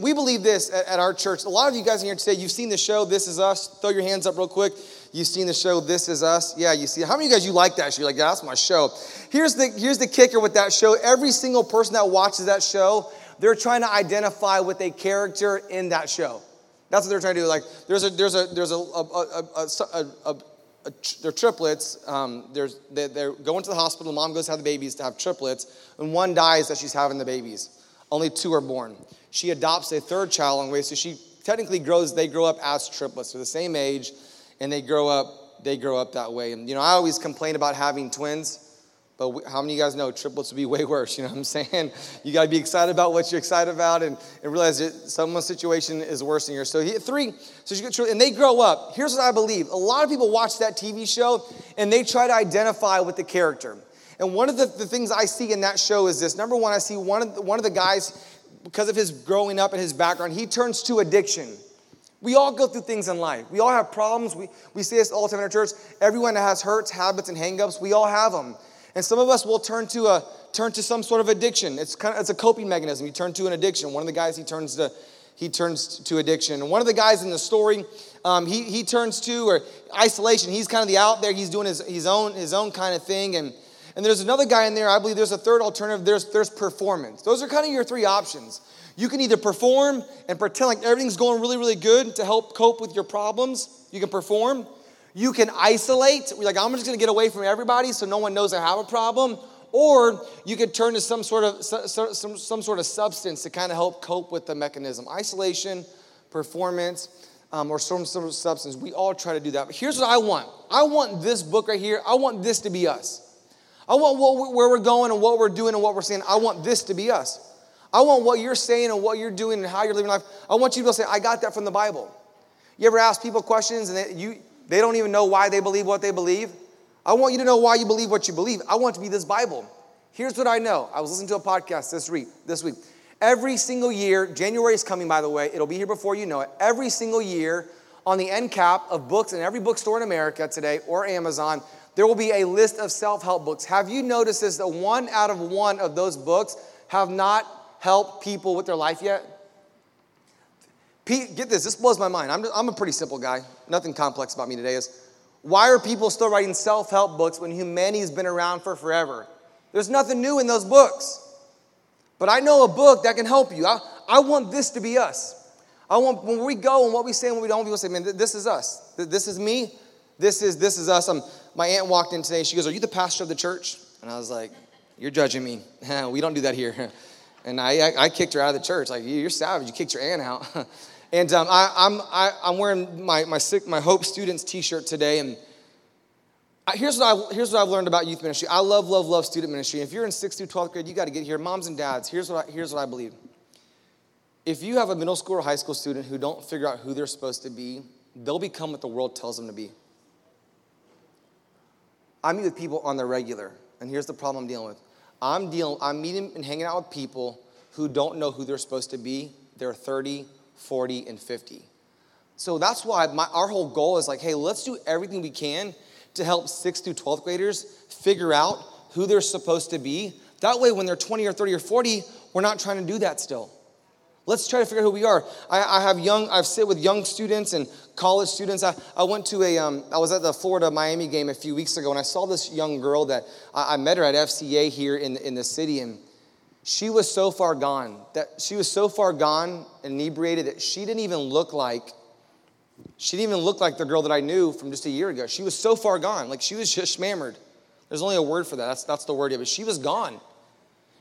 we believe this at, at, our church. A lot of you guys in here today, you've seen the show This Is Us. Throw your hands up real quick. You've seen the show This Is Us. Yeah, you see. How many of you guys you like that show? You're like, yeah, that's my show. Here's the here's the kicker with that show. Every single person that watches that show, they're trying to identify with a character in that show. That's what they're trying to do. Like, there's a there's a there's a, a, a, a, they're triplets. Um, there's, they, they're going to the hospital. Mom goes to have the babies to have triplets, and one dies as she's having the babies. Only two are born. She adopts a third child the way, so she technically grows. They grow up as triplets. They're the same age, and they grow up. They grow up that way. And you know, I always complain about having twins. But how many of you guys know triplets would be way worse? You know what I'm saying? You got to be excited about what you're excited about and, and realize that someone's situation is worse than yours. So he, three, so you get, and they grow up. Here's what I believe. A lot of people watch that TV show and they try to identify with the character. And one of the, the things I see in that show is this. Number one, I see one of the, one of the guys, because of his growing up and his background, he turns to addiction. We all go through things in life. We all have problems. We, we see this all the time in our church. Everyone has hurts, habits, and hangups, we all have them. And some of us will turn to a turn to some sort of addiction. It's kind of it's a coping mechanism. You turn to an addiction. One of the guys he turns to he turns to addiction. And one of the guys in the story, um, he he turns to or isolation. He's kind of the out there. He's doing his, his own his own kind of thing. And and there's another guy in there. I believe there's a third alternative. There's there's performance. Those are kind of your three options. You can either perform and pretend like everything's going really really good to help cope with your problems. You can perform you can isolate, You're like, I'm just gonna get away from everybody so no one knows I have a problem. Or you could turn to some sort of some, some, some sort of substance to kind of help cope with the mechanism. Isolation, performance, um, or some sort of substance. We all try to do that. But here's what I want. I want this book right here. I want this to be us. I want what, where we're going and what we're doing and what we're saying. I want this to be us. I want what you're saying and what you're doing and how you're living life. I want you to say, I got that from the Bible. You ever ask people questions and they, you, they don't even know why they believe what they believe. I want you to know why you believe what you believe. I want to be this Bible. Here's what I know. I was listening to a podcast this week. This week, every single year, January is coming, by the way. It'll be here before you know it. Every single year, on the end cap of books in every bookstore in America today or Amazon, there will be a list of self-help books. Have you noticed this? That one out of one of those books have not helped people with their life yet. Pete, get this, this blows my mind. I'm, I'm a pretty simple guy. Nothing complex about me today is why are people still writing self help books when humanity's been around for forever? There's nothing new in those books. But I know a book that can help you. I, I want this to be us. I want when we go and what we say and what we don't, people say, man, this is us. This is me. This is this is us. I'm, my aunt walked in today. She goes, Are you the pastor of the church? And I was like, You're judging me. we don't do that here. And I, I, I kicked her out of the church. Like, you're savage. You kicked your aunt out. And um, I, I'm, I, I'm wearing my, my, my Hope Students t shirt today. And I, here's, what I, here's what I've learned about youth ministry I love, love, love student ministry. If you're in 6th through 12th grade, you got to get here. Moms and dads, here's what, I, here's what I believe. If you have a middle school or high school student who don't figure out who they're supposed to be, they'll become what the world tells them to be. I meet with people on the regular, and here's the problem I'm dealing with. I'm dealing, I'm meeting and hanging out with people who don't know who they're supposed to be. They're 30, 40, and 50. So that's why my, our whole goal is like, hey, let's do everything we can to help 6th through 12th graders figure out who they're supposed to be. That way, when they're 20 or 30 or 40, we're not trying to do that still. Let's try to figure out who we are. I, I have young, I've sit with young students and college students. I, I went to a, um, I was at the Florida Miami game a few weeks ago, and I saw this young girl that I, I met her at FCA here in, in the city, and she was so far gone that she was so far gone inebriated that she didn't even look like she didn't even look like the girl that I knew from just a year ago. She was so far gone. Like she was just shmammered. There's only a word for that. That's, that's the word, but she was gone.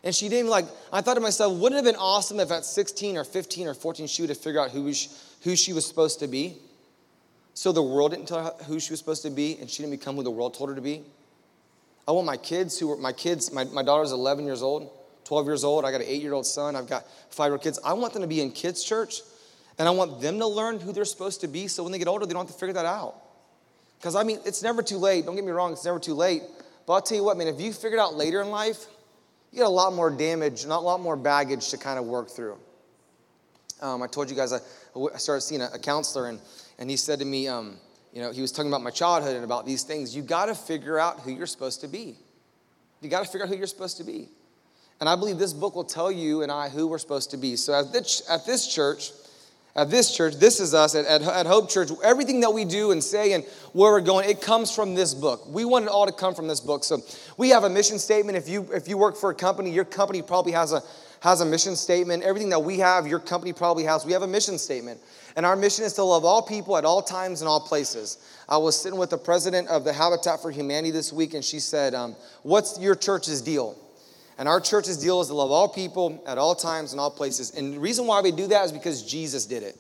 And she didn't like, I thought to myself, wouldn't it have been awesome if at 16 or 15 or 14 she would have figured out who she, who she was supposed to be? So the world didn't tell her who she was supposed to be and she didn't become who the world told her to be. I want my kids who were, my kids, my, my daughter's 11 years old. 12 years old. I got an eight year old son. I've got five year kids. I want them to be in kids' church and I want them to learn who they're supposed to be so when they get older, they don't have to figure that out. Because I mean, it's never too late. Don't get me wrong, it's never too late. But I'll tell you what, man, if you figure it out later in life, you get a lot more damage, not a lot more baggage to kind of work through. Um, I told you guys I, I started seeing a, a, counselor, and, and he said to me, um, you know, he was talking about my childhood and about these things. You got to figure out who you're supposed to be. You got to figure out who you're supposed to be. And I believe this book will tell you and I who we're supposed to be. So at this, at this church, at this church, this is us at, at, at, Hope Church. Everything that we do and say and where we're going, it comes from this book. We want it all to come from this book. So we have a mission statement. If you if you work for a company, your company probably has a has a mission statement. Everything that we have, your company probably has. We have a mission statement. And our mission is to love all people at all times and all places. I was sitting with the president of the Habitat for Humanity this week, and she said, um, What's your church's deal? And our church's deal is to love all people at all times and all places. And the reason why we do that is because Jesus did it.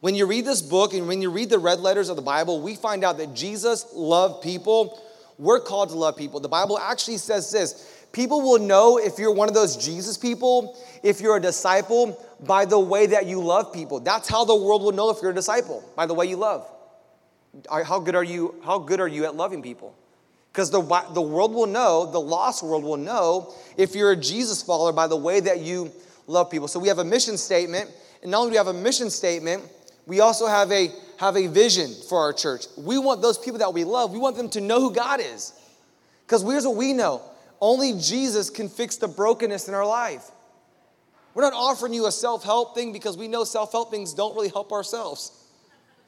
When you read this book and when you read the red letters of the Bible, we find out that Jesus loved people. We're called to love people. The Bible actually says this people will know if you're one of those Jesus people, if you're a disciple, by the way that you love people. That's how the world will know if you're a disciple, by the way you love. How good are you, how good are you at loving people? Because the, the world will know, the lost world will know if you're a Jesus follower by the way that you love people. So we have a mission statement, and not only do we have a mission statement, we also have a have a vision for our church. We want those people that we love, we want them to know who God is. Because here's what we know only Jesus can fix the brokenness in our life. We're not offering you a self help thing because we know self help things don't really help ourselves.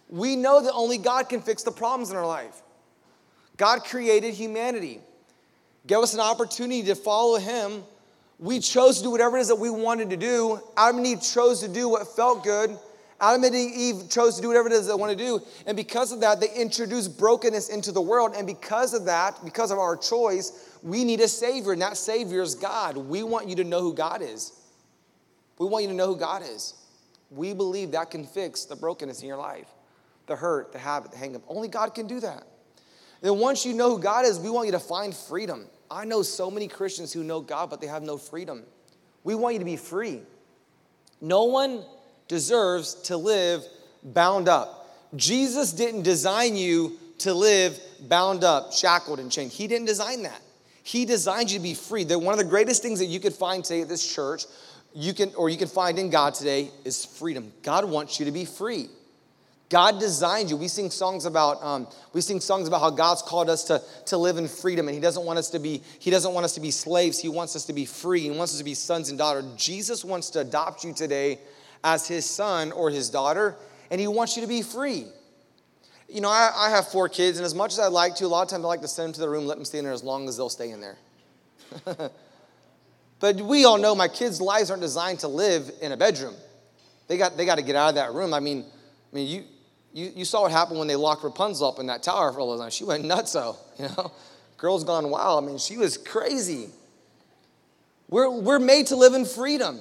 We know that only God can fix the problems in our life. God created humanity, gave us an opportunity to follow Him. We chose to do whatever it is that we wanted to do. Adam and Eve chose to do what felt good. Adam and Eve chose to do whatever it is they want to do. And because of that, they introduced brokenness into the world. And because of that, because of our choice, we need a Savior. And that Savior is God. We want you to know who God is. We want you to know who God is. We believe that can fix the brokenness in your life the hurt, the habit, the hang up. Only God can do that. And once you know who God is, we want you to find freedom. I know so many Christians who know God, but they have no freedom. We want you to be free. No one deserves to live bound up. Jesus didn't design you to live bound up, shackled, and chained. He didn't design that. He designed you to be free. That one of the greatest things that you could find today at this church, you can, or you can find in God today, is freedom. God wants you to be free. God designed you. We sing songs about um, we sing songs about how God's called us to, to live in freedom, and He doesn't want us to be He doesn't want us to be slaves. He wants us to be free. He wants us to be sons and daughters. Jesus wants to adopt you today as His son or His daughter, and He wants you to be free. You know, I, I have four kids, and as much as I like to, a lot of times I like to send them to the room, let them stay in there as long as they'll stay in there. but we all know my kids' lives aren't designed to live in a bedroom. They got they got to get out of that room. I mean, I mean, you you, you saw what happened when they locked Rapunzel up in that tower for a little time. She went nuts, so, you know. Girl's gone wild. I mean, she was crazy. We're, we're made to live in freedom.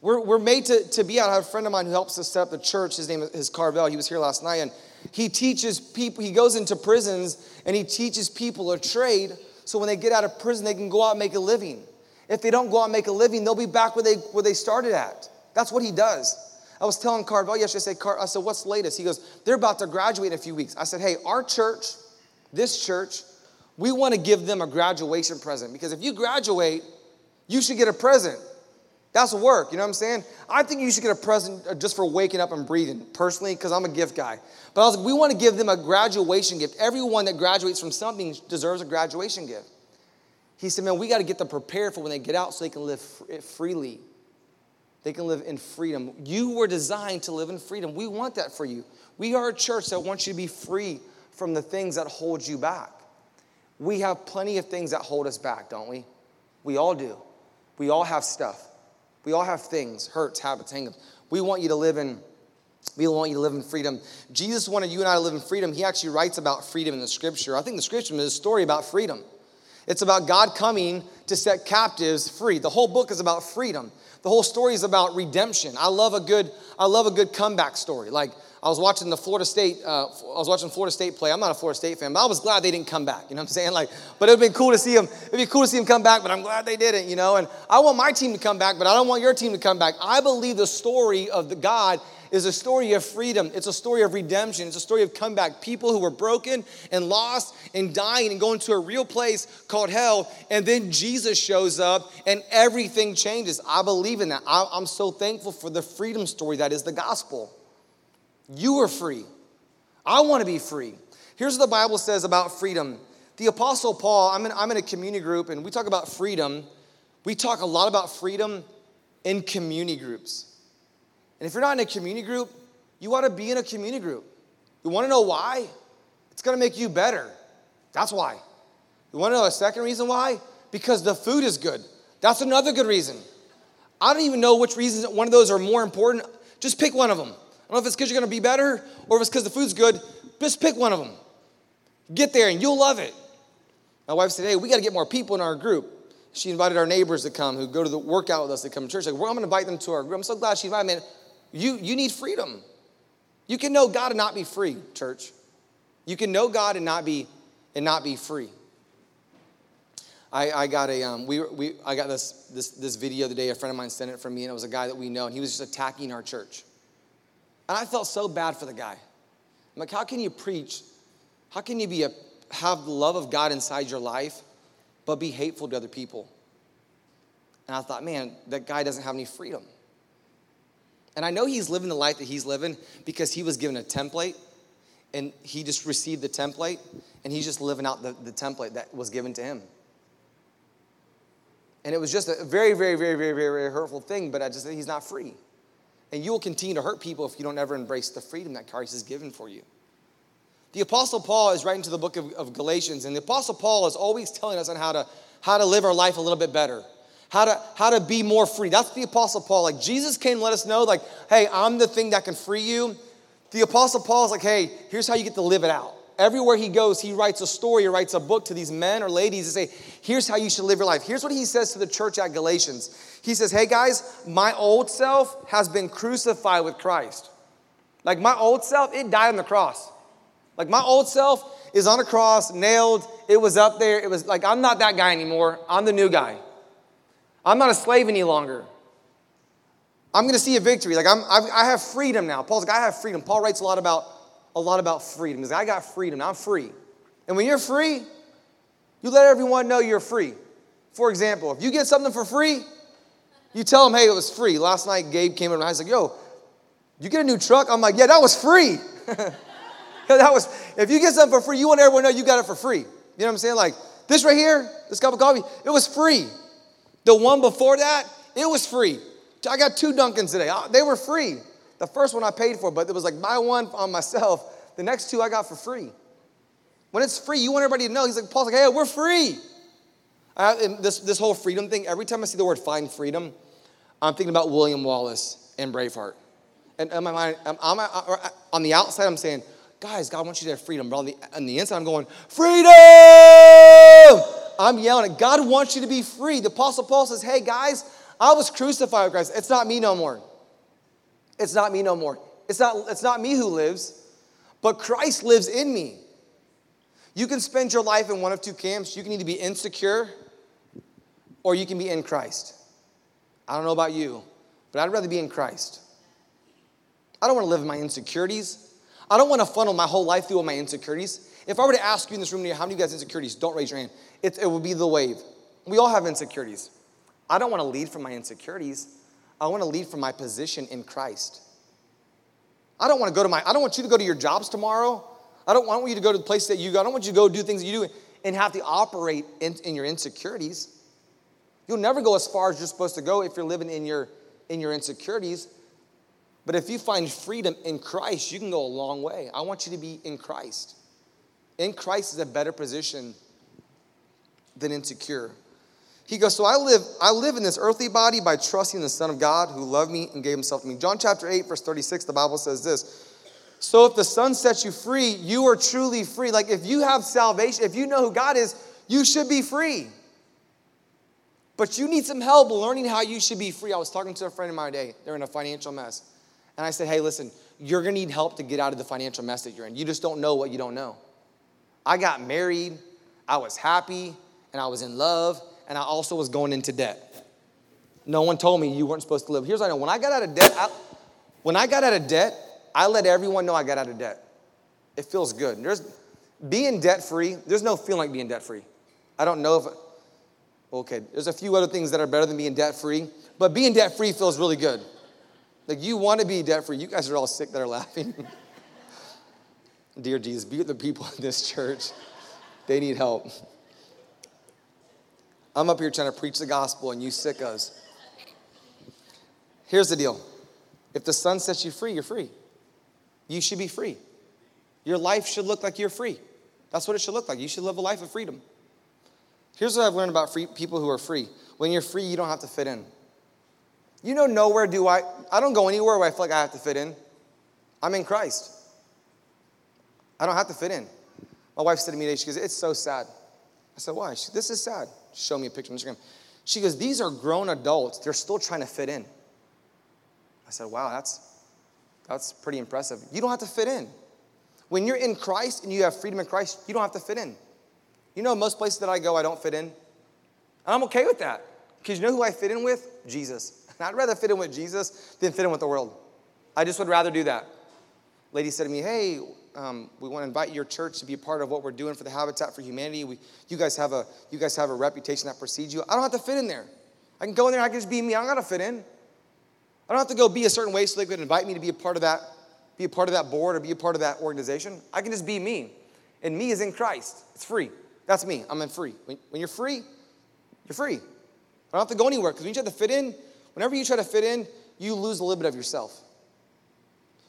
We're, we're made to, to be out. I have a friend of mine who helps us set up the church. His name is Carvel. He was here last night, and he teaches people, he goes into prisons and he teaches people a trade so when they get out of prison, they can go out and make a living. If they don't go out and make a living, they'll be back where they, where they started at. That's what he does. I was telling Carvel yesterday, I said, Car- I said, what's latest? He goes, they're about to graduate in a few weeks. I said, hey, our church, this church, we want to give them a graduation present because if you graduate, you should get a present. That's work, you know what I'm saying? I think you should get a present uh, just for waking up and breathing, personally, because I'm a gift guy. But I was like, we want to give them a graduation gift. Everyone that graduates from something deserves a graduation gift. He said, man, we got to get them prepared for when they get out so they can live freely. They can live in freedom. You were designed to live in freedom. We want that for you. We are a church that wants you to be free from the things that hold you back. We have plenty of things that hold us back, don't we? We all do. We all have stuff. We all have things, hurts, habits, hangups. We want you to live in we want you to live in freedom. Jesus wanted you and I to live in freedom. He actually writes about freedom in the scripture. I think the scripture is a story about freedom. It's about God coming to set captives free. The whole book is about freedom. The whole story is about redemption. I love a good, I love a good comeback story. Like I was watching the Florida State, uh, I was watching Florida State play. I'm not a Florida State fan, but I was glad they didn't come back. You know what I'm saying? Like, but it'd been cool to see them. It'd be cool to see them come back, but I'm glad they didn't. You know, and I want my team to come back, but I don't want your team to come back. I believe the story of the God is a story of freedom. It's a story of redemption. It's a story of comeback. People who were broken and lost and dying and going to a real place called hell. And then Jesus shows up and everything changes. I believe in that. I'm so thankful for the freedom story that is the gospel. You are free. I want to be free. Here's what the Bible says about freedom. The Apostle Paul, I'm in, I'm in a community group and we talk about freedom We talk a lot about freedom in community groups. And if you're not in a community group, you ought to be in a community group. You want to know why? It's going to make you better. That's why. You want to know a second reason why? Because the food is good. That's another good reason. I don't even know which reasons one of those are more important. Just pick one of them. I don't know if it's because you're going to be better or if it's because the food's good. Just pick one of them. Get there and you'll love it. My wife said, Hey, we got to get more people in our group. She invited our neighbors to come who go to the workout with us to come to church. Like, well, I'm going to invite them to our group. I'm so glad she invited me. You, you need freedom. You can know God and not be free, church. You can know God and not be and not be free. I, I got a um, we, we I got this this this video the day a friend of mine sent it from me and it was a guy that we know and he was just attacking our church, and I felt so bad for the guy. I'm like, how can you preach? How can you be a have the love of God inside your life, but be hateful to other people? And I thought, man, that guy doesn't have any freedom. And I know he's living the life that he's living because he was given a template and he just received the template and he's just living out the, the template that was given to him. And it was just a very, very, very, very, very, very hurtful thing, but I just said he's not free. And you will continue to hurt people if you don't ever embrace the freedom that Christ has given for you. The Apostle Paul is writing to the book of, of Galatians, and the Apostle Paul is always telling us on how to, how to live our life a little bit better how to how to be more free. That's the apostle paul. Like jesus came let us know like hey i'm the thing that can free you. The apostle paul is like hey here's how you get to live it out. Everywhere he goes he writes a story or writes a book to these men or ladies to say here's how you should live your life. Here's what he says to the church at galatians. He says hey guys my old self has been crucified with christ. Like my old self it died on the cross. Like my old self is on a cross nailed. It was up there. It was like i'm not that guy anymore. I'm the new guy I'm not a slave any longer. I'm going to see a victory. Like I'm, I've, I have freedom now. Paul's like, I have freedom. Paul writes a lot about a lot about freedom. He's like, I got freedom. I'm free. And when you're free, you let everyone know you're free. For example, if you get something for free, you tell them, hey, it was free. Last night, Gabe came in and I was like, yo, you get a new truck? I'm like, yeah, that was free. that was, if you get something for free, you want everyone to know you got it for free. You know what I'm saying? Like, this right here, this cup of coffee, it was free. The one before that, it was free. I got two Dunkins today. They were free. The first one I paid for, but it was like my one on myself. The next two I got for free. When it's free, you want everybody to know. He's like, Paul's like, hey, we're free. I, this, this whole freedom thing, every time I see the word find freedom, I'm thinking about William Wallace and Braveheart. And in my mind, I'm, I'm, uh, on the outside, I'm saying, guys, God wants you to have freedom. But on the, on the inside, I'm going, freedom! I'm yelling at God wants you to be free. The Apostle Paul says, Hey guys, I was crucified with Christ. It's not me no more. It's not me no more. It's not, it's not me who lives, but Christ lives in me. You can spend your life in one of two camps. You can either be insecure or you can be in Christ. I don't know about you, but I'd rather be in Christ. I don't want to live in my insecurities. I don't want to funnel my whole life through all my insecurities. If I were to ask you in this room, how many of you guys insecurities? Don't raise your hand. It, it would be the wave. We all have insecurities. I don't want to lead from my insecurities. I want to lead from my position in Christ. I don't want to go to my, I don't want you to go to your jobs tomorrow. I don't want you to go to the place that you go. I don't want you to go do things that you do and have to operate in, in your insecurities. You'll never go as far as you're supposed to go if you're living in your, in your insecurities. But if you find freedom in Christ, you can go a long way. I want you to be in Christ. In Christ is a better position than insecure. He goes, So I live, I live in this earthly body by trusting the Son of God who loved me and gave himself to me. John chapter 8, verse 36, the Bible says this. So if the Son sets you free, you are truly free. Like if you have salvation, if you know who God is, you should be free. But you need some help learning how you should be free. I was talking to a friend of mine today. They're in a financial mess. And I said, hey, listen, you're going to need help to get out of the financial mess that you're in. You just don't know what you don't know. I got married, I was happy, and I was in love, and I also was going into debt. No one told me you weren't supposed to live. Here's what I know when I got out of debt, I, when I got out of debt, I let everyone know I got out of debt. It feels good. There's being debt free, there's no feeling like being debt free. I don't know if, okay, there's a few other things that are better than being debt free, but being debt free feels really good. Like you want to be debt free. You guys are all sick that are laughing. Dear Jesus, be the people in this church. They need help. I'm up here trying to preach the gospel and you sickos. Here's the deal if the Son sets you free, you're free. You should be free. Your life should look like you're free. That's what it should look like. You should live a life of freedom. Here's what I've learned about free people who are free. When you're free, you don't have to fit in. You know, nowhere do I, I don't go anywhere where I feel like I have to fit in. I'm in Christ. I don't have to fit in. My wife said to me today, she goes, It's so sad. I said, Why? She, this is sad. Show me a picture on Instagram. She goes, These are grown adults. They're still trying to fit in. I said, Wow, that's, that's pretty impressive. You don't have to fit in. When you're in Christ and you have freedom in Christ, you don't have to fit in. You know, most places that I go, I don't fit in. And I'm okay with that. Because you know who I fit in with? Jesus. And I'd rather fit in with Jesus than fit in with the world. I just would rather do that. Lady said to me, Hey, um, we want to invite your church to be a part of what we're doing for the Habitat for Humanity. We, you, guys have a, you guys have a reputation that precedes you. I don't have to fit in there. I can go in there, I can just be me. I don't got to fit in. I don't have to go be a certain way so they could invite me to be a part of that, be a part of that board or be a part of that organization. I can just be me. And me is in Christ. It's free. That's me. I'm in free. When, when you're free, you're free. I don't have to go anywhere because when you try to fit in, whenever you try to fit in, you lose a little bit of yourself.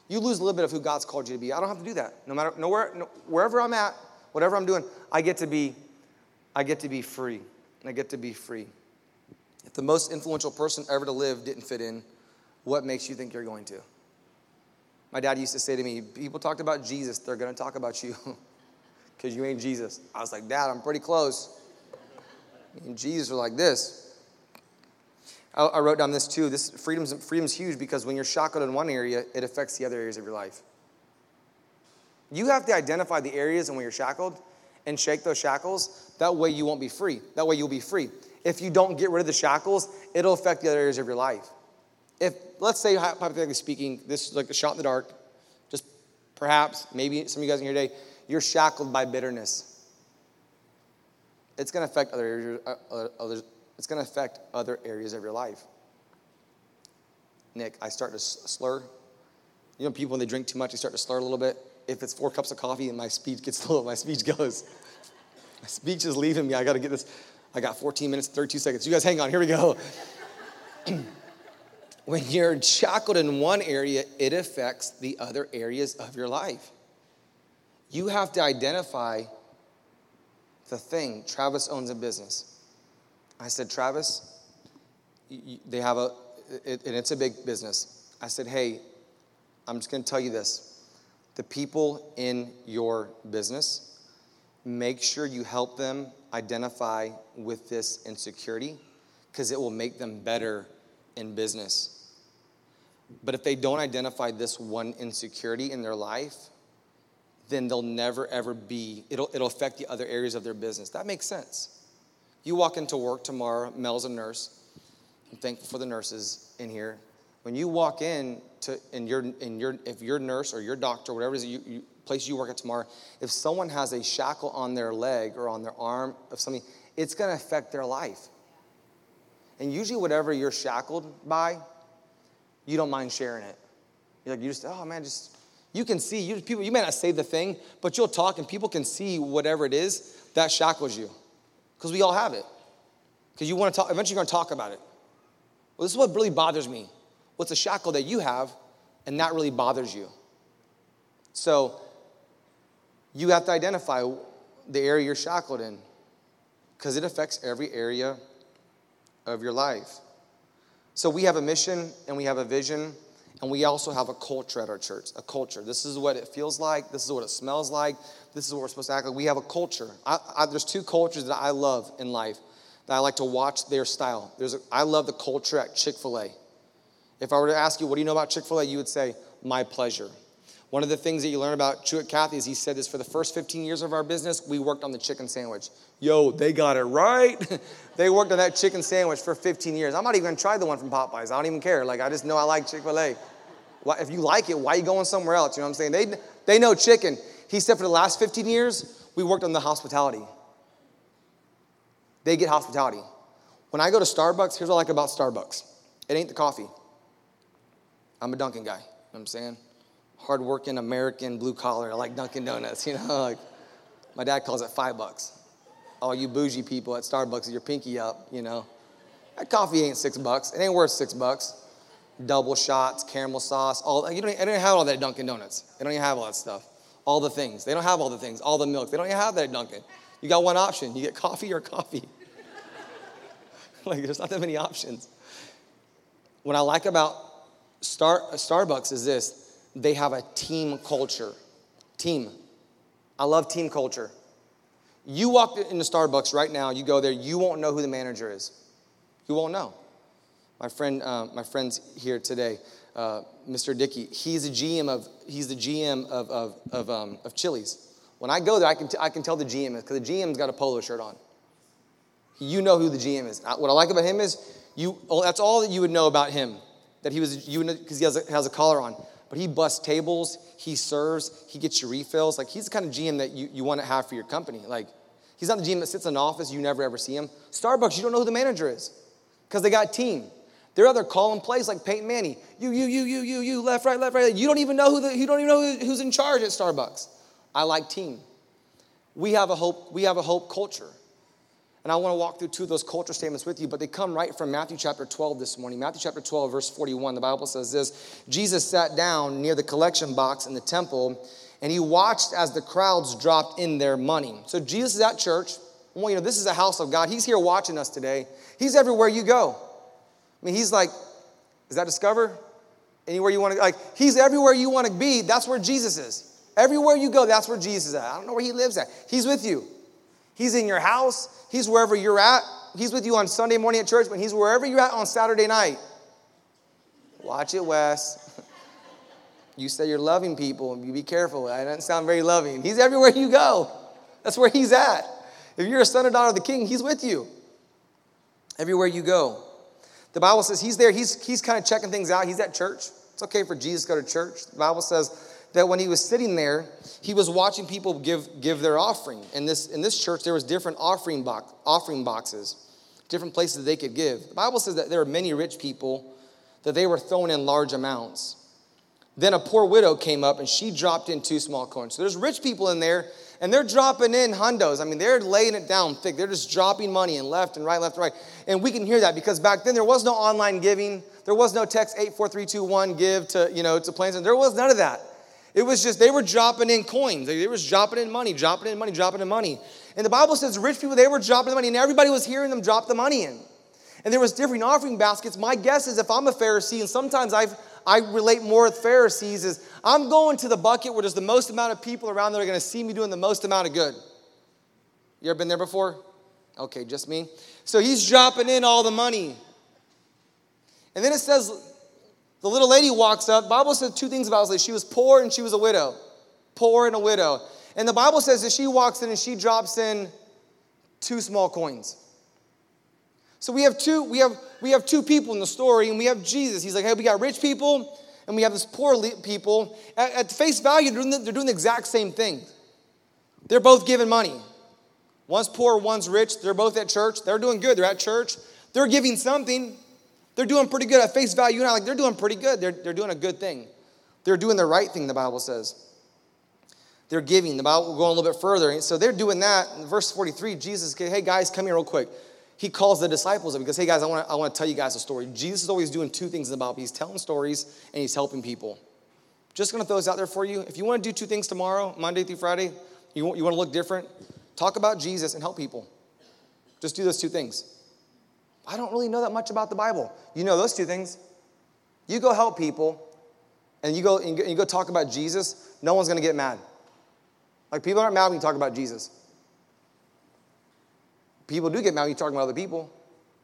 You lose a little bit of who God's called you to be. I don't have to do that. No matter nowhere, no, wherever I'm at, whatever I'm doing, I get to be, I get to be free. And I get to be free. If the most influential person ever to live didn't fit in, what makes you think you're going to? My dad used to say to me, people talked about Jesus, they're going to talk about you because you ain't Jesus. I was like, Dad, I'm pretty close. And Jesus are like this. I, I wrote down this too. This freedom's, freedom's huge because when you're shackled in one area, it affects the other areas of your life. You have to identify the areas and when you're shackled and shake those shackles. That way you won't be free. That way you'll be free. If you don't get rid of the shackles, it'll affect the other areas of your life. If, let's say, hypothetically speaking, this is like a shot in the dark, just perhaps, maybe some of you guys in here today, you're shackled by bitterness. It's going to affect other areas, uh, it's going to affect other areas of your life. Nick, I start to slur. You know, people when they drink too much, they start to slur a little bit. If it's four cups of coffee and my speech gets low, my speech goes. My speech is leaving me. I got to get this. I got 14 minutes, 32 seconds. You guys hang on. Here we go. when you're shackled in one area, it affects the other areas of your life. You have to identify the thing. Travis owns a business. I said, Travis, they have a, it, and it's a big business. I said, hey, I'm just going to tell you this. The people in your business, make sure you help them identify with this insecurity because it will make them better in business. But if they don't identify this one insecurity in their life, then they'll never ever be, it'll, it'll affect the other areas of their business. That makes sense. You walk into work tomorrow, Mel's a nurse. I'm thankful for the nurses in here. When you walk in to in your in your if your nurse or your doctor, whatever it is you, you place you work at tomorrow, if someone has a shackle on their leg or on their arm of something, it's gonna affect their life. And usually whatever you're shackled by, you don't mind sharing it. You're like, you just, oh man, just you can see you people, you may not say the thing, but you'll talk and people can see whatever it is that shackles you. Because we all have it. Because you want to talk, eventually you're going to talk about it. Well, this is what really bothers me. What's a shackle that you have, and that really bothers you. So you have to identify the area you're shackled in, because it affects every area of your life. So we have a mission and we have a vision and we also have a culture at our church, a culture. This is what it feels like. This is what it smells like. This is what we're supposed to act like. We have a culture. I, I, there's two cultures that I love in life that I like to watch their style. There's a, I love the culture at Chick fil A. If I were to ask you, what do you know about Chick fil A? You would say, my pleasure. One of the things that you learn about Truett Cathy is he said this for the first 15 years of our business, we worked on the chicken sandwich. Yo, they got it right. they worked on that chicken sandwich for 15 years. I'm not even gonna try the one from Popeyes. I don't even care. Like, I just know I like Chick fil A. If you like it, why are you going somewhere else? You know what I'm saying? They, they know chicken. He said for the last 15 years, we worked on the hospitality. They get hospitality. When I go to Starbucks, here's what I like about Starbucks it ain't the coffee. I'm a Dunkin' guy. You know what I'm saying? hardworking American blue collar. I like Dunkin' Donuts, you know. Like my dad calls it five bucks. All you bougie people at Starbucks, your pinky up, you know. That coffee ain't six bucks. It ain't worth six bucks. Double shots, caramel sauce, all you don't, I don't have all that at Dunkin' Donuts. They don't even have all that stuff. All the things. They don't have all the things, all the milk. They don't even have that at Dunkin'. You got one option. You get coffee or coffee. like there's not that many options. What I like about Star, uh, Starbucks is this they have a team culture. Team. I love team culture. You walk into Starbucks right now, you go there, you won't know who the manager is. You won't know. My friend, uh, my friend's here today, uh, Mr. Dickey. He's a GM of he's the GM of of of, um, of Chili's. When I go there, I can t- I can tell the GM is because the GM's got a polo shirt on. You know who the GM is. What I like about him is you. That's all that you would know about him. That he was you because he has a, has a collar on. But he busts tables. He serves. He gets you refills. Like he's the kind of GM that you, you want to have for your company. Like he's not the GM that sits in an office. You never ever see him. Starbucks, you don't know who the manager is because they got team. There are other calling plays like Peyton Manning. You, you, you, you, you, you, left, right, left, right. You don't even know who the, you don't even know who's in charge at Starbucks. I like team. We have a hope, we have a hope culture. And I want to walk through two of those culture statements with you, but they come right from Matthew chapter 12 this morning. Matthew chapter 12, verse 41, the Bible says this Jesus sat down near the collection box in the temple, and he watched as the crowds dropped in their money. So Jesus is at church. Well, you know, this is a house of God. He's here watching us today. He's everywhere you go. I mean, he's like, is that Discover? Anywhere you want to, like, he's everywhere you want to be. That's where Jesus is. Everywhere you go, that's where Jesus is at. I don't know where he lives at. He's with you. He's in your house. He's wherever you're at. He's with you on Sunday morning at church, but he's wherever you're at on Saturday night. Watch it, Wes. You say you're loving people. You be careful. That doesn't sound very loving. He's everywhere you go. That's where he's at. If you're a son or daughter of the king, he's with you. Everywhere you go. The Bible says he's there, he's, he's kind of checking things out. He's at church. It's okay for Jesus to go to church. The Bible says that when he was sitting there, he was watching people give, give their offering. In this, in this church, there was different offering, box, offering boxes, different places that they could give. The Bible says that there were many rich people that they were throwing in large amounts. Then a poor widow came up and she dropped in two small coins. So there's rich people in there and they're dropping in hundos. I mean, they're laying it down thick. They're just dropping money in left and right, left and right. And we can hear that because back then there was no online giving. There was no text 84321 give to, you know, to plans. And There was none of that. It was just they were dropping in coins. They were dropping in money, dropping in money, dropping in money. And the Bible says rich people, they were dropping the money, and everybody was hearing them drop the money in. And there was different offering baskets. My guess is if I'm a Pharisee, and sometimes I've I relate more with Pharisees is I'm going to the bucket where there's the most amount of people around that are going to see me doing the most amount of good. You ever been there before? Okay, just me. So he's dropping in all the money. And then it says the little lady walks up. Bible says two things about her. She was poor and she was a widow. Poor and a widow. And the Bible says that she walks in and she drops in two small coins. So we have two, we have, we have two people in the story, and we have Jesus. He's like, hey, we got rich people, and we have this poor people. At, at face value, they're doing, the, they're doing the exact same thing. They're both giving money. One's poor, one's rich. They're both at church. They're doing good. They're at church. They're giving something. They're doing pretty good at face value. I like, they're doing pretty good. They're, they're doing a good thing. They're doing the right thing, the Bible says. They're giving. The Bible will go a little bit further. And So they're doing that. In verse 43, Jesus, hey guys, come here real quick he calls the disciples up because, hey guys, I want to I wanna tell you guys a story. Jesus is always doing two things in the Bible he's telling stories and he's helping people. Just gonna throw this out there for you. If you wanna do two things tomorrow, Monday through Friday, you, want, you wanna look different, talk about Jesus and help people. Just do those two things. I don't really know that much about the Bible. You know those two things. You go help people and you go, and you go talk about Jesus, no one's gonna get mad. Like people aren't mad when you talk about Jesus. People do get mad when you talk about other people.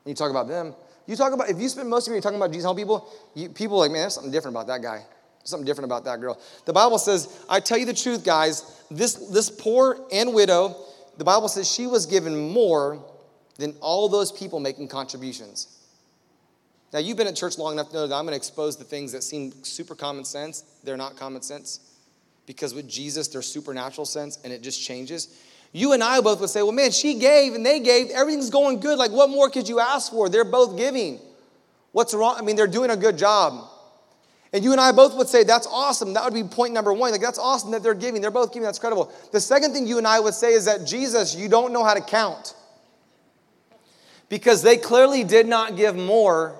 When you talk about them. You talk about, if you spend most of your time talking about Jesus helping people, you, people are like, man, there's something different about that guy. Something different about that girl. The Bible says, I tell you the truth, guys, this, this poor and widow, the Bible says she was given more than all those people making contributions. Now, you've been at church long enough to know that I'm going to expose the things that seem super common sense. They're not common sense. Because with Jesus, they're supernatural sense, and it just changes. You and I both would say, well, man, she gave and they gave. Everything's going good. Like, what more could you ask for? They're both giving. What's wrong? I mean, they're doing a good job. And you and I both would say, that's awesome. That would be point number one. Like, that's awesome that they're giving. They're both giving. That's credible. The second thing you and I would say is that Jesus, you don't know how to count. Because they clearly did not give more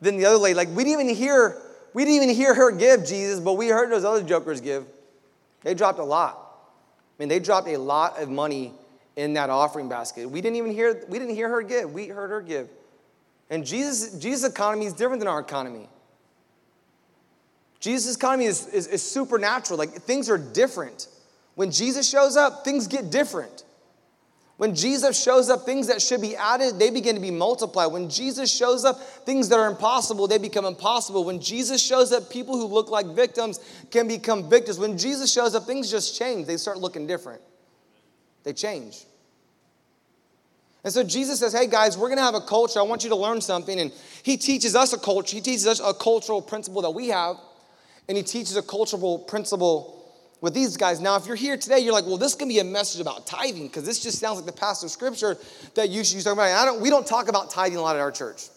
than the other lady. Like, we didn't even hear, we didn't even hear her give Jesus, but we heard those other jokers give. They dropped a lot. I mean, they dropped a lot of money in that offering basket. We didn't even hear, we didn't hear her give. We heard her give. And Jesus, Jesus' economy is different than our economy. Jesus' economy is, is, is supernatural. Like things are different. When Jesus shows up, things get different. When Jesus shows up, things that should be added, they begin to be multiplied. When Jesus shows up, things that are impossible, they become impossible. When Jesus shows up, people who look like victims can become victims. When Jesus shows up, things just change. They start looking different. They change. And so Jesus says, Hey guys, we're gonna have a culture. I want you to learn something. And he teaches us a culture, he teaches us a cultural principle that we have and he teaches a cultural principle with these guys. Now, if you're here today, you're like, well, this can be a message about tithing because this just sounds like the passage of scripture that you should use talking about. I don't, we don't talk about tithing a lot at our church.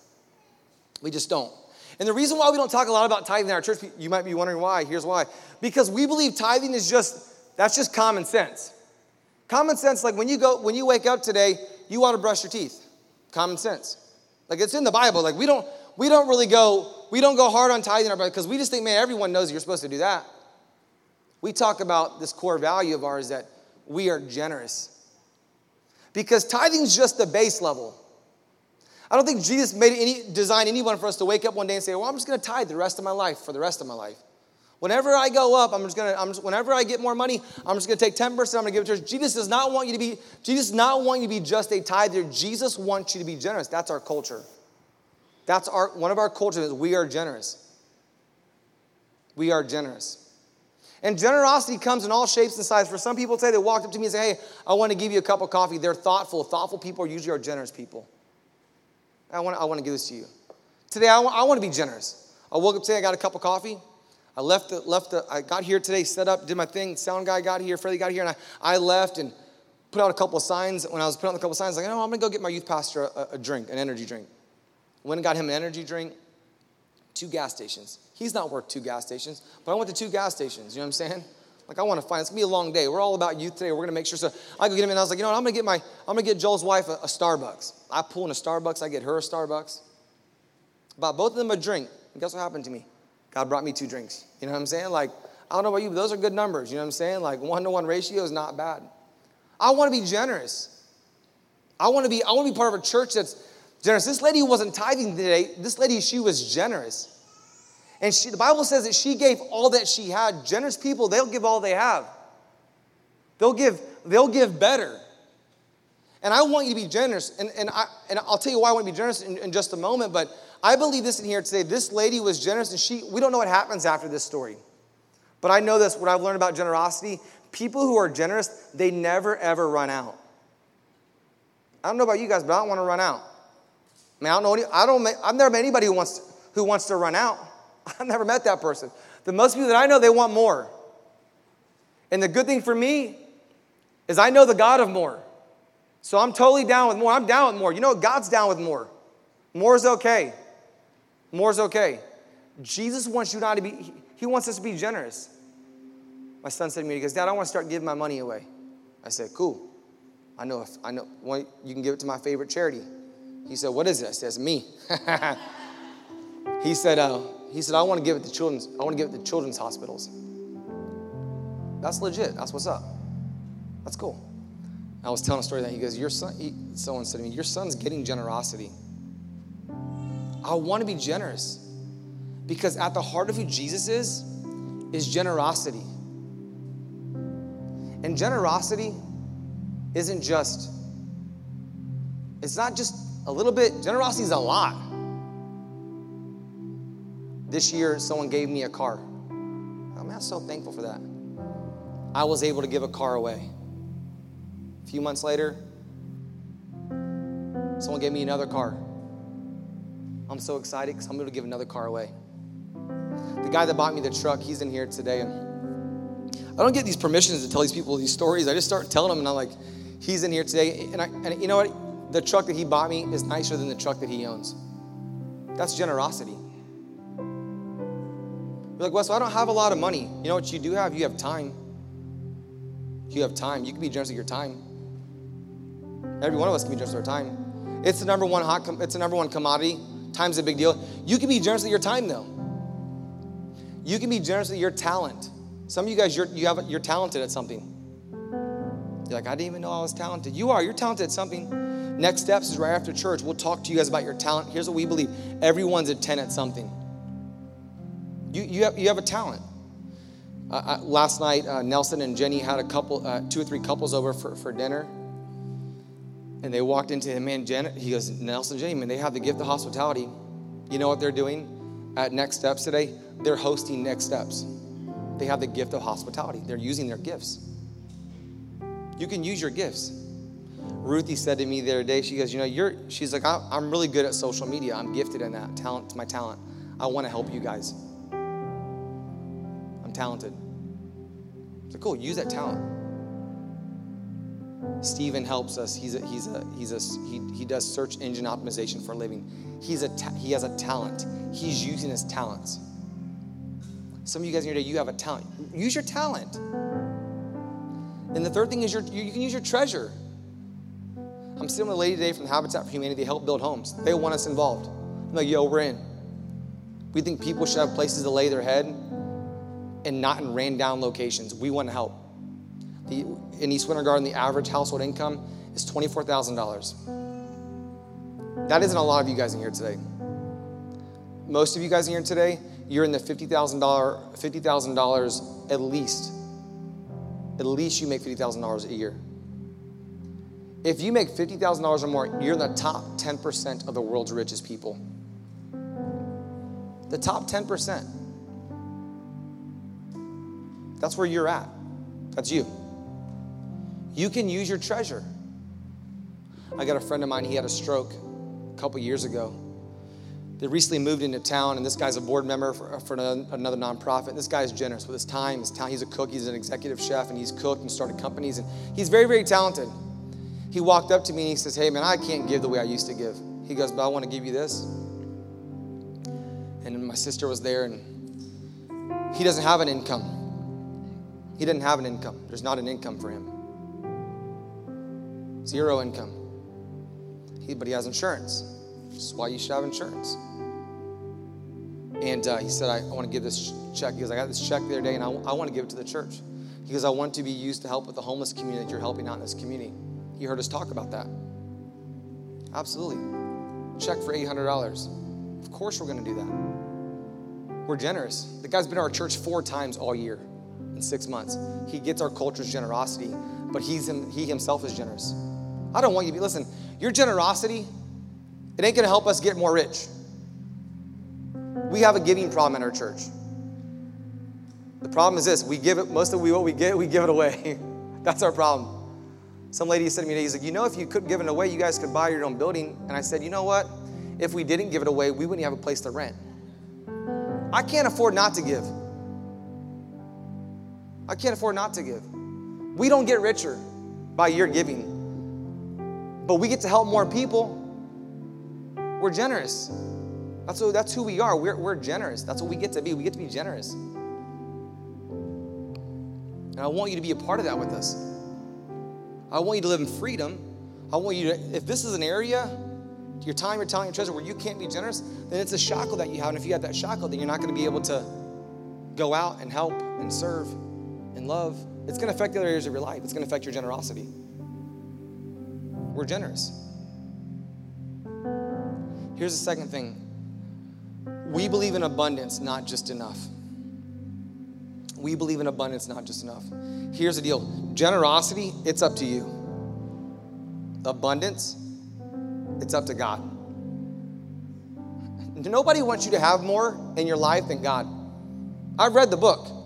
We just don't. And the reason why we don't talk a lot about tithing in our church, you might be wondering why. Here's why. Because we believe tithing is just, that's just common sense. Common sense, like when you go, when you wake up today, you want to brush your teeth. Common sense. Like it's in the Bible. Like we don't, we don't really go, we don't go hard on tithing our because we just think, man, everyone knows you're supposed to do that. We talk about this core value of ours that we are generous. Because tithing is just the base level. I don't think Jesus made any design anyone for us to wake up one day and say, "Well, I'm just going to tithe the rest of my life for the rest of my life." Whenever I go up, I'm just going to. I'm just, whenever I get more money, I'm just going to take 10 percent. I'm going to give it to church. Jesus does not want you to be. Jesus does not want you to be just a tither. Jesus wants you to be generous. That's our culture. That's our, one of our cultures we are generous. We are generous. And generosity comes in all shapes and sizes. For some people say they walked up to me and say, hey, I want to give you a cup of coffee. They're thoughtful. Thoughtful people are usually are generous people. I want, I want to give this to you. Today, I want, I want to be generous. I woke up today, I got a cup of coffee. I left the, left the, I got here today, set up, did my thing. Sound guy got here, Freddie got here, and I, I left and put out a couple of signs. When I was putting out a couple of signs, like, oh, I'm going to go get my youth pastor a, a drink, an energy drink. Went and got him an energy drink, two gas stations. He's not worth two gas stations, but I went to two gas stations. You know what I'm saying? Like I want to find. It's gonna be a long day. We're all about youth today. We're gonna make sure. So I go get him, and I was like, you know what? I'm gonna get my. I'm gonna get Joel's wife a, a Starbucks. I pull in a Starbucks. I get her a Starbucks. Bought both of them a drink. And guess what happened to me? God brought me two drinks. You know what I'm saying? Like I don't know about you, but those are good numbers. You know what I'm saying? Like one to one ratio is not bad. I want to be generous. I want to be. I want to be part of a church that's generous. This lady wasn't tithing today. This lady, she was generous. And she, the Bible says that she gave all that she had. Generous people, they'll give all they have. They'll give, they'll give better. And I want you to be generous. And, and, I, and I'll tell you why I want to be generous in, in just a moment. But I believe this in here today. This lady was generous, and she, we don't know what happens after this story. But I know this, what I've learned about generosity people who are generous, they never ever run out. I don't know about you guys, but I don't want to run out. I mean, I don't know. Any, I don't. I've never met anybody who wants who wants to run out. I've never met that person. The most people that I know, they want more. And the good thing for me is I know the God of more. So I'm totally down with more. I'm down with more. You know, God's down with more. More is okay. More is okay. Jesus wants you not to be, he wants us to be generous. My son said to me, he goes, Dad, I want to start giving my money away. I said, Cool. I know if I know well, you can give it to my favorite charity. He said, What is it? I said, It's me. he said, uh, he said, I want to give it to children's, I want to give it to children's hospitals. That's legit. That's what's up. That's cool. I was telling a story that he goes, Your son, he, someone said to me, Your son's getting generosity. I want to be generous. Because at the heart of who Jesus is, is generosity. And generosity isn't just, it's not just a little bit, generosity is a lot. This year, someone gave me a car. I mean, I'm so thankful for that. I was able to give a car away. A few months later, someone gave me another car. I'm so excited because I'm able to give another car away. The guy that bought me the truck, he's in here today. I don't get these permissions to tell these people these stories. I just start telling them, and I'm like, he's in here today. And, I, and you know what? the truck that he bought me is nicer than the truck that he owns. That's generosity. You're like, Wes, well, I don't have a lot of money. You know what you do have? You have time. You have time. You can be generous with your time. Every one of us can be generous with our time. It's the number one hot. Com- it's the number one commodity. Time's a big deal. You can be generous with your time, though. You can be generous with your talent. Some of you guys, you're, you have, you're talented at something. You're like, I didn't even know I was talented. You are. You're talented at something. Next steps is right after church. We'll talk to you guys about your talent. Here's what we believe: everyone's a ten at something. You, you, have, you have a talent. Uh, last night, uh, Nelson and Jenny had a couple, uh, two or three couples over for, for dinner. And they walked into him, man, Janet, he goes, Nelson, Jenny, man, they have the gift of hospitality. You know what they're doing at Next Steps today? They're hosting Next Steps. They have the gift of hospitality. They're using their gifts. You can use your gifts. Ruthie said to me the other day, she goes, you know, you're, she's like, I'm really good at social media. I'm gifted in that talent, to my talent. I want to help you guys talented. Like, cool, use that talent. Stephen helps us. He's a, he's a, he's a, he, he does search engine optimization for a living. He's a ta- he has a talent. He's using his talents. Some of you guys in your day, you have a talent. Use your talent. And the third thing is your, you can use your treasure. I'm sitting with a lady today from Habitat for Humanity. They help build homes. They want us involved. I'm like, yo, we're in. We think people should have places to lay their head and not in ran down locations. We want to help. The, in East Winter Garden, the average household income is $24,000. That isn't a lot of you guys in here today. Most of you guys in here today, you're in the $50,000 $50,000 at least. At least you make $50,000 a year. If you make $50,000 or more, you're in the top 10% of the world's richest people. The top 10%. That's where you're at. That's you. You can use your treasure. I got a friend of mine, he had a stroke a couple years ago. They recently moved into town, and this guy's a board member for, uh, for another nonprofit. This guy's generous with his time, his talent. He's a cook, he's an executive chef, and he's cooked and started companies, and he's very, very talented. He walked up to me and he says, Hey, man, I can't give the way I used to give. He goes, But I want to give you this. And my sister was there, and he doesn't have an income. He didn't have an income. There's not an income for him. Zero income. He, but he has insurance. That's why you should have insurance. And uh, he said, I, I want to give this check. He goes, I got this check the other day and I, I want to give it to the church. He goes, I want to be used to help with the homeless community that you're helping out in this community. He heard us talk about that. Absolutely. Check for $800. Of course, we're going to do that. We're generous. The guy's been to our church four times all year in six months. He gets our culture's generosity, but he's he himself is generous. I don't want you to be, listen, your generosity, it ain't gonna help us get more rich. We have a giving problem in our church. The problem is this we give it, most of what we get, we give it away. That's our problem. Some lady said to me today, he's like, you know, if you couldn't give it away, you guys could buy your own building. And I said, you know what? If we didn't give it away, we wouldn't have a place to rent. I can't afford not to give. I can't afford not to give. We don't get richer by your giving, but we get to help more people. We're generous. That's, what, that's who we are. We're, we're generous. That's what we get to be. We get to be generous. And I want you to be a part of that with us. I want you to live in freedom. I want you to, if this is an area, your time, your talent, your treasure, where you can't be generous, then it's a shackle that you have. And if you have that shackle, then you're not going to be able to go out and help and serve and love, it's going to affect the other areas of your life. It's going to affect your generosity. We're generous. Here's the second thing we believe in abundance, not just enough. We believe in abundance, not just enough. Here's the deal generosity, it's up to you. Abundance, it's up to God. Nobody wants you to have more in your life than God. I've read the book.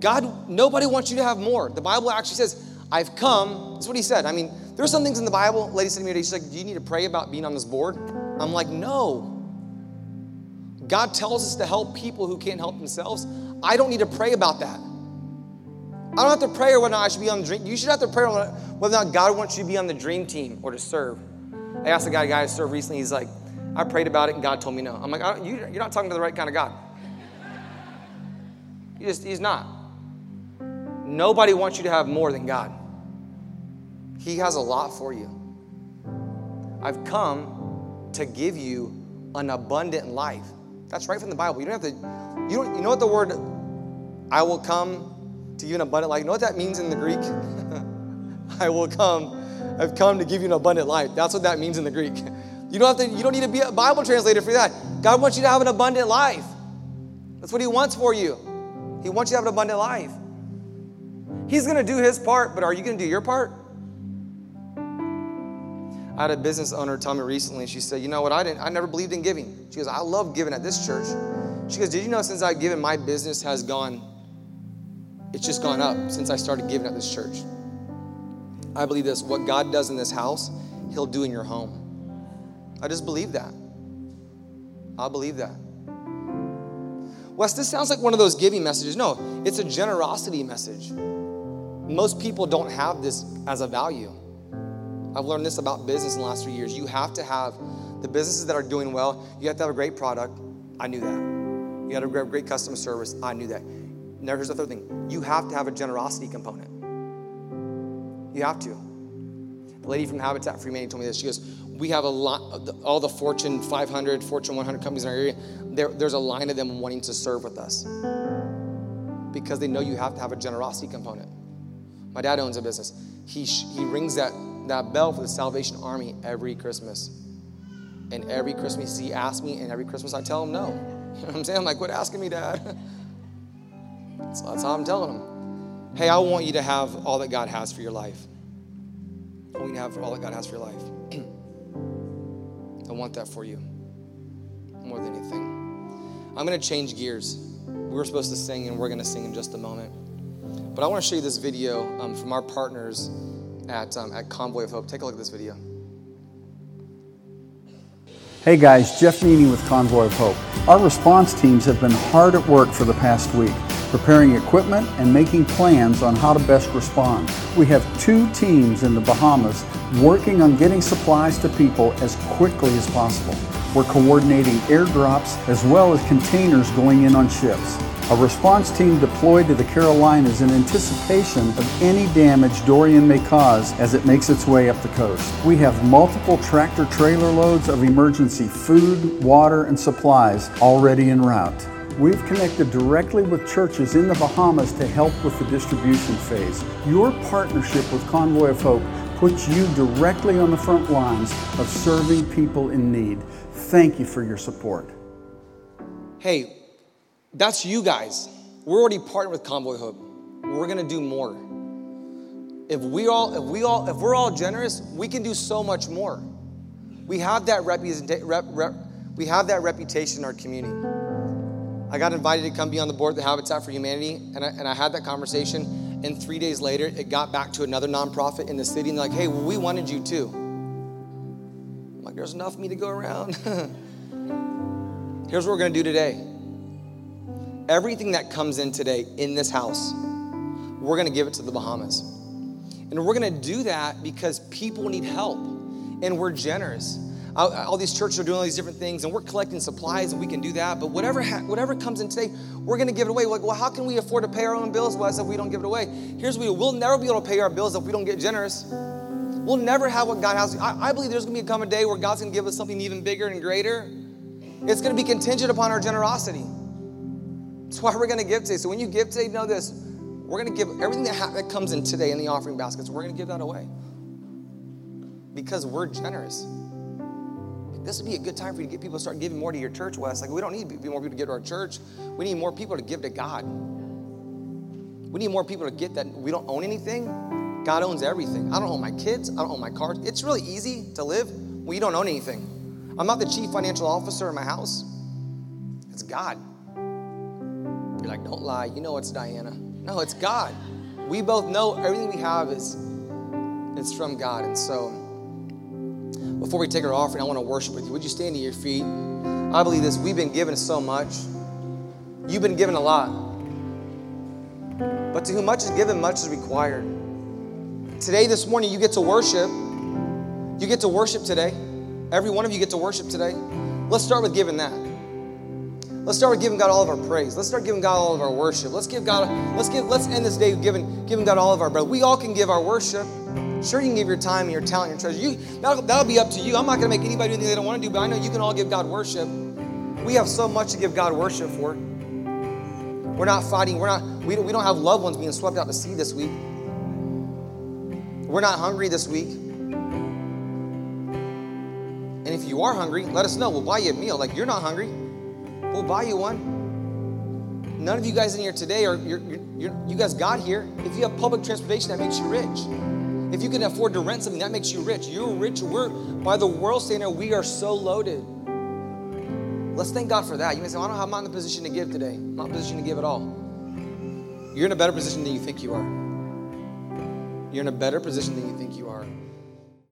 God, nobody wants you to have more. The Bible actually says, I've come. That's what he said. I mean, there's some things in the Bible. Lady said to me she's like, Do you need to pray about being on this board? I'm like, No. God tells us to help people who can't help themselves. I don't need to pray about that. I don't have to pray whether or not I should be on the dream. You should have to pray whether or not God wants you to be on the dream team or to serve. I asked a guy, a guy to serve recently. He's like, I prayed about it and God told me no. I'm like, you, you're not talking to the right kind of God. Just, he's not. Nobody wants you to have more than God. He has a lot for you. I've come to give you an abundant life. That's right from the Bible. You don't have to, you, don't, you know what the word I will come to give you an abundant life, you know what that means in the Greek? I will come, I've come to give you an abundant life. That's what that means in the Greek. You don't have to, you don't need to be a Bible translator for that. God wants you to have an abundant life. That's what He wants for you. He wants you to have an abundant life. He's gonna do his part, but are you gonna do your part? I had a business owner tell me recently, she said, You know what? I didn't, I never believed in giving. She goes, I love giving at this church. She goes, Did you know since I've given, my business has gone, it's just gone up since I started giving at this church. I believe this what God does in this house, He'll do in your home. I just believe that. I believe that. Wes, this sounds like one of those giving messages. No, it's a generosity message. Most people don't have this as a value. I've learned this about business in the last three years. You have to have the businesses that are doing well, you have to have a great product. I knew that. You got to have great customer service. I knew that. Now, here's the third thing you have to have a generosity component. You have to. The lady from Habitat for Humanity told me this. She goes, We have a lot, all the Fortune 500, Fortune 100 companies in our area, there, there's a line of them wanting to serve with us because they know you have to have a generosity component. My dad owns a business. He, he rings that, that bell for the Salvation Army every Christmas. And every Christmas he asks me, and every Christmas I tell him no. You know what I'm saying? I'm like, quit asking me, Dad. that's, that's how I'm telling him. Hey, I want you to have all that God has for your life. I want you to have all that God has for your life. I want that for you more than anything. I'm going to change gears. We were supposed to sing, and we're going to sing in just a moment. But I want to show you this video um, from our partners at, um, at Convoy of Hope. Take a look at this video. Hey guys, Jeff Meany with Convoy of Hope. Our response teams have been hard at work for the past week, preparing equipment and making plans on how to best respond. We have two teams in the Bahamas working on getting supplies to people as quickly as possible. We're coordinating airdrops as well as containers going in on ships. A response team deployed to the Carolinas in anticipation of any damage Dorian may cause as it makes its way up the coast. We have multiple tractor trailer loads of emergency food, water, and supplies already en route. We've connected directly with churches in the Bahamas to help with the distribution phase. Your partnership with Convoy of Hope puts you directly on the front lines of serving people in need. Thank you for your support. Hey, that's you guys. We're already partnered with Convoy Hope. We're gonna do more. If we all, if we all, if we're all generous, we can do so much more. We have that reputation. Rep, rep, we have that reputation in our community. I got invited to come be on the board of the Habitat for Humanity, and I, and I had that conversation. And three days later, it got back to another nonprofit in the city, and they're like, "Hey, we wanted you too." I'm like, "There's enough me to go around." Here's what we're gonna do today everything that comes in today in this house, we're gonna give it to the Bahamas. And we're gonna do that because people need help and we're generous. All, these churches are doing all these different things and we're collecting supplies and we can do that. But whatever, ha- whatever comes in today, we're gonna give it away. Like, well, how can we afford to pay our own bills well, if we don't give it away? Here's what we we'll never be able to pay our bills if we don't get generous. We'll never have what God has. I, I believe there's gonna be a come a day where God's gonna give us something even bigger and greater. It's gonna be contingent upon our generosity. That's why we're going to give today. So when you give today, know this. We're going to give everything that, ha- that comes in today in the offering baskets, we're going to give that away. Because we're generous. This would be a good time for you to get people to start giving more to your church, Wes. Like, we don't need more people to give to our church. We need more people to give to God. We need more people to get that we don't own anything. God owns everything. I don't own my kids. I don't own my cars. It's really easy to live when you don't own anything. I'm not the chief financial officer in my house. It's God. You're like, don't lie. You know it's Diana. No, it's God. We both know everything we have is it's from God. And so, before we take our offering, I want to worship with you. Would you stand to your feet? I believe this. We've been given so much. You've been given a lot. But to whom much is given, much is required. Today, this morning, you get to worship. You get to worship today. Every one of you get to worship today. Let's start with giving that. Let's start giving God all of our praise. Let's start giving God all of our worship. Let's give God, let's give, let's end this day giving, giving God all of our breath. We all can give our worship. Sure, you can give your time and your talent and your treasure. You, that'll, that'll be up to you. I'm not going to make anybody do anything they don't want to do, but I know you can all give God worship. We have so much to give God worship for. We're not fighting. We're not. We don't, we don't have loved ones being swept out to sea this week. We're not hungry this week. And if you are hungry, let us know. We'll buy you a meal. Like you're not hungry, we'll buy you one. None of you guys in here today are you're, you're, you guys got here. If you have public transportation, that makes you rich. If you can afford to rent something, that makes you rich. You're rich. We're by the world standard, we are so loaded. Let's thank God for that. You may say, well, I don't I'm not in the position to give today. I'm not in the position to give at all. You're in a better position than you think you are. You're in a better position than you think you are.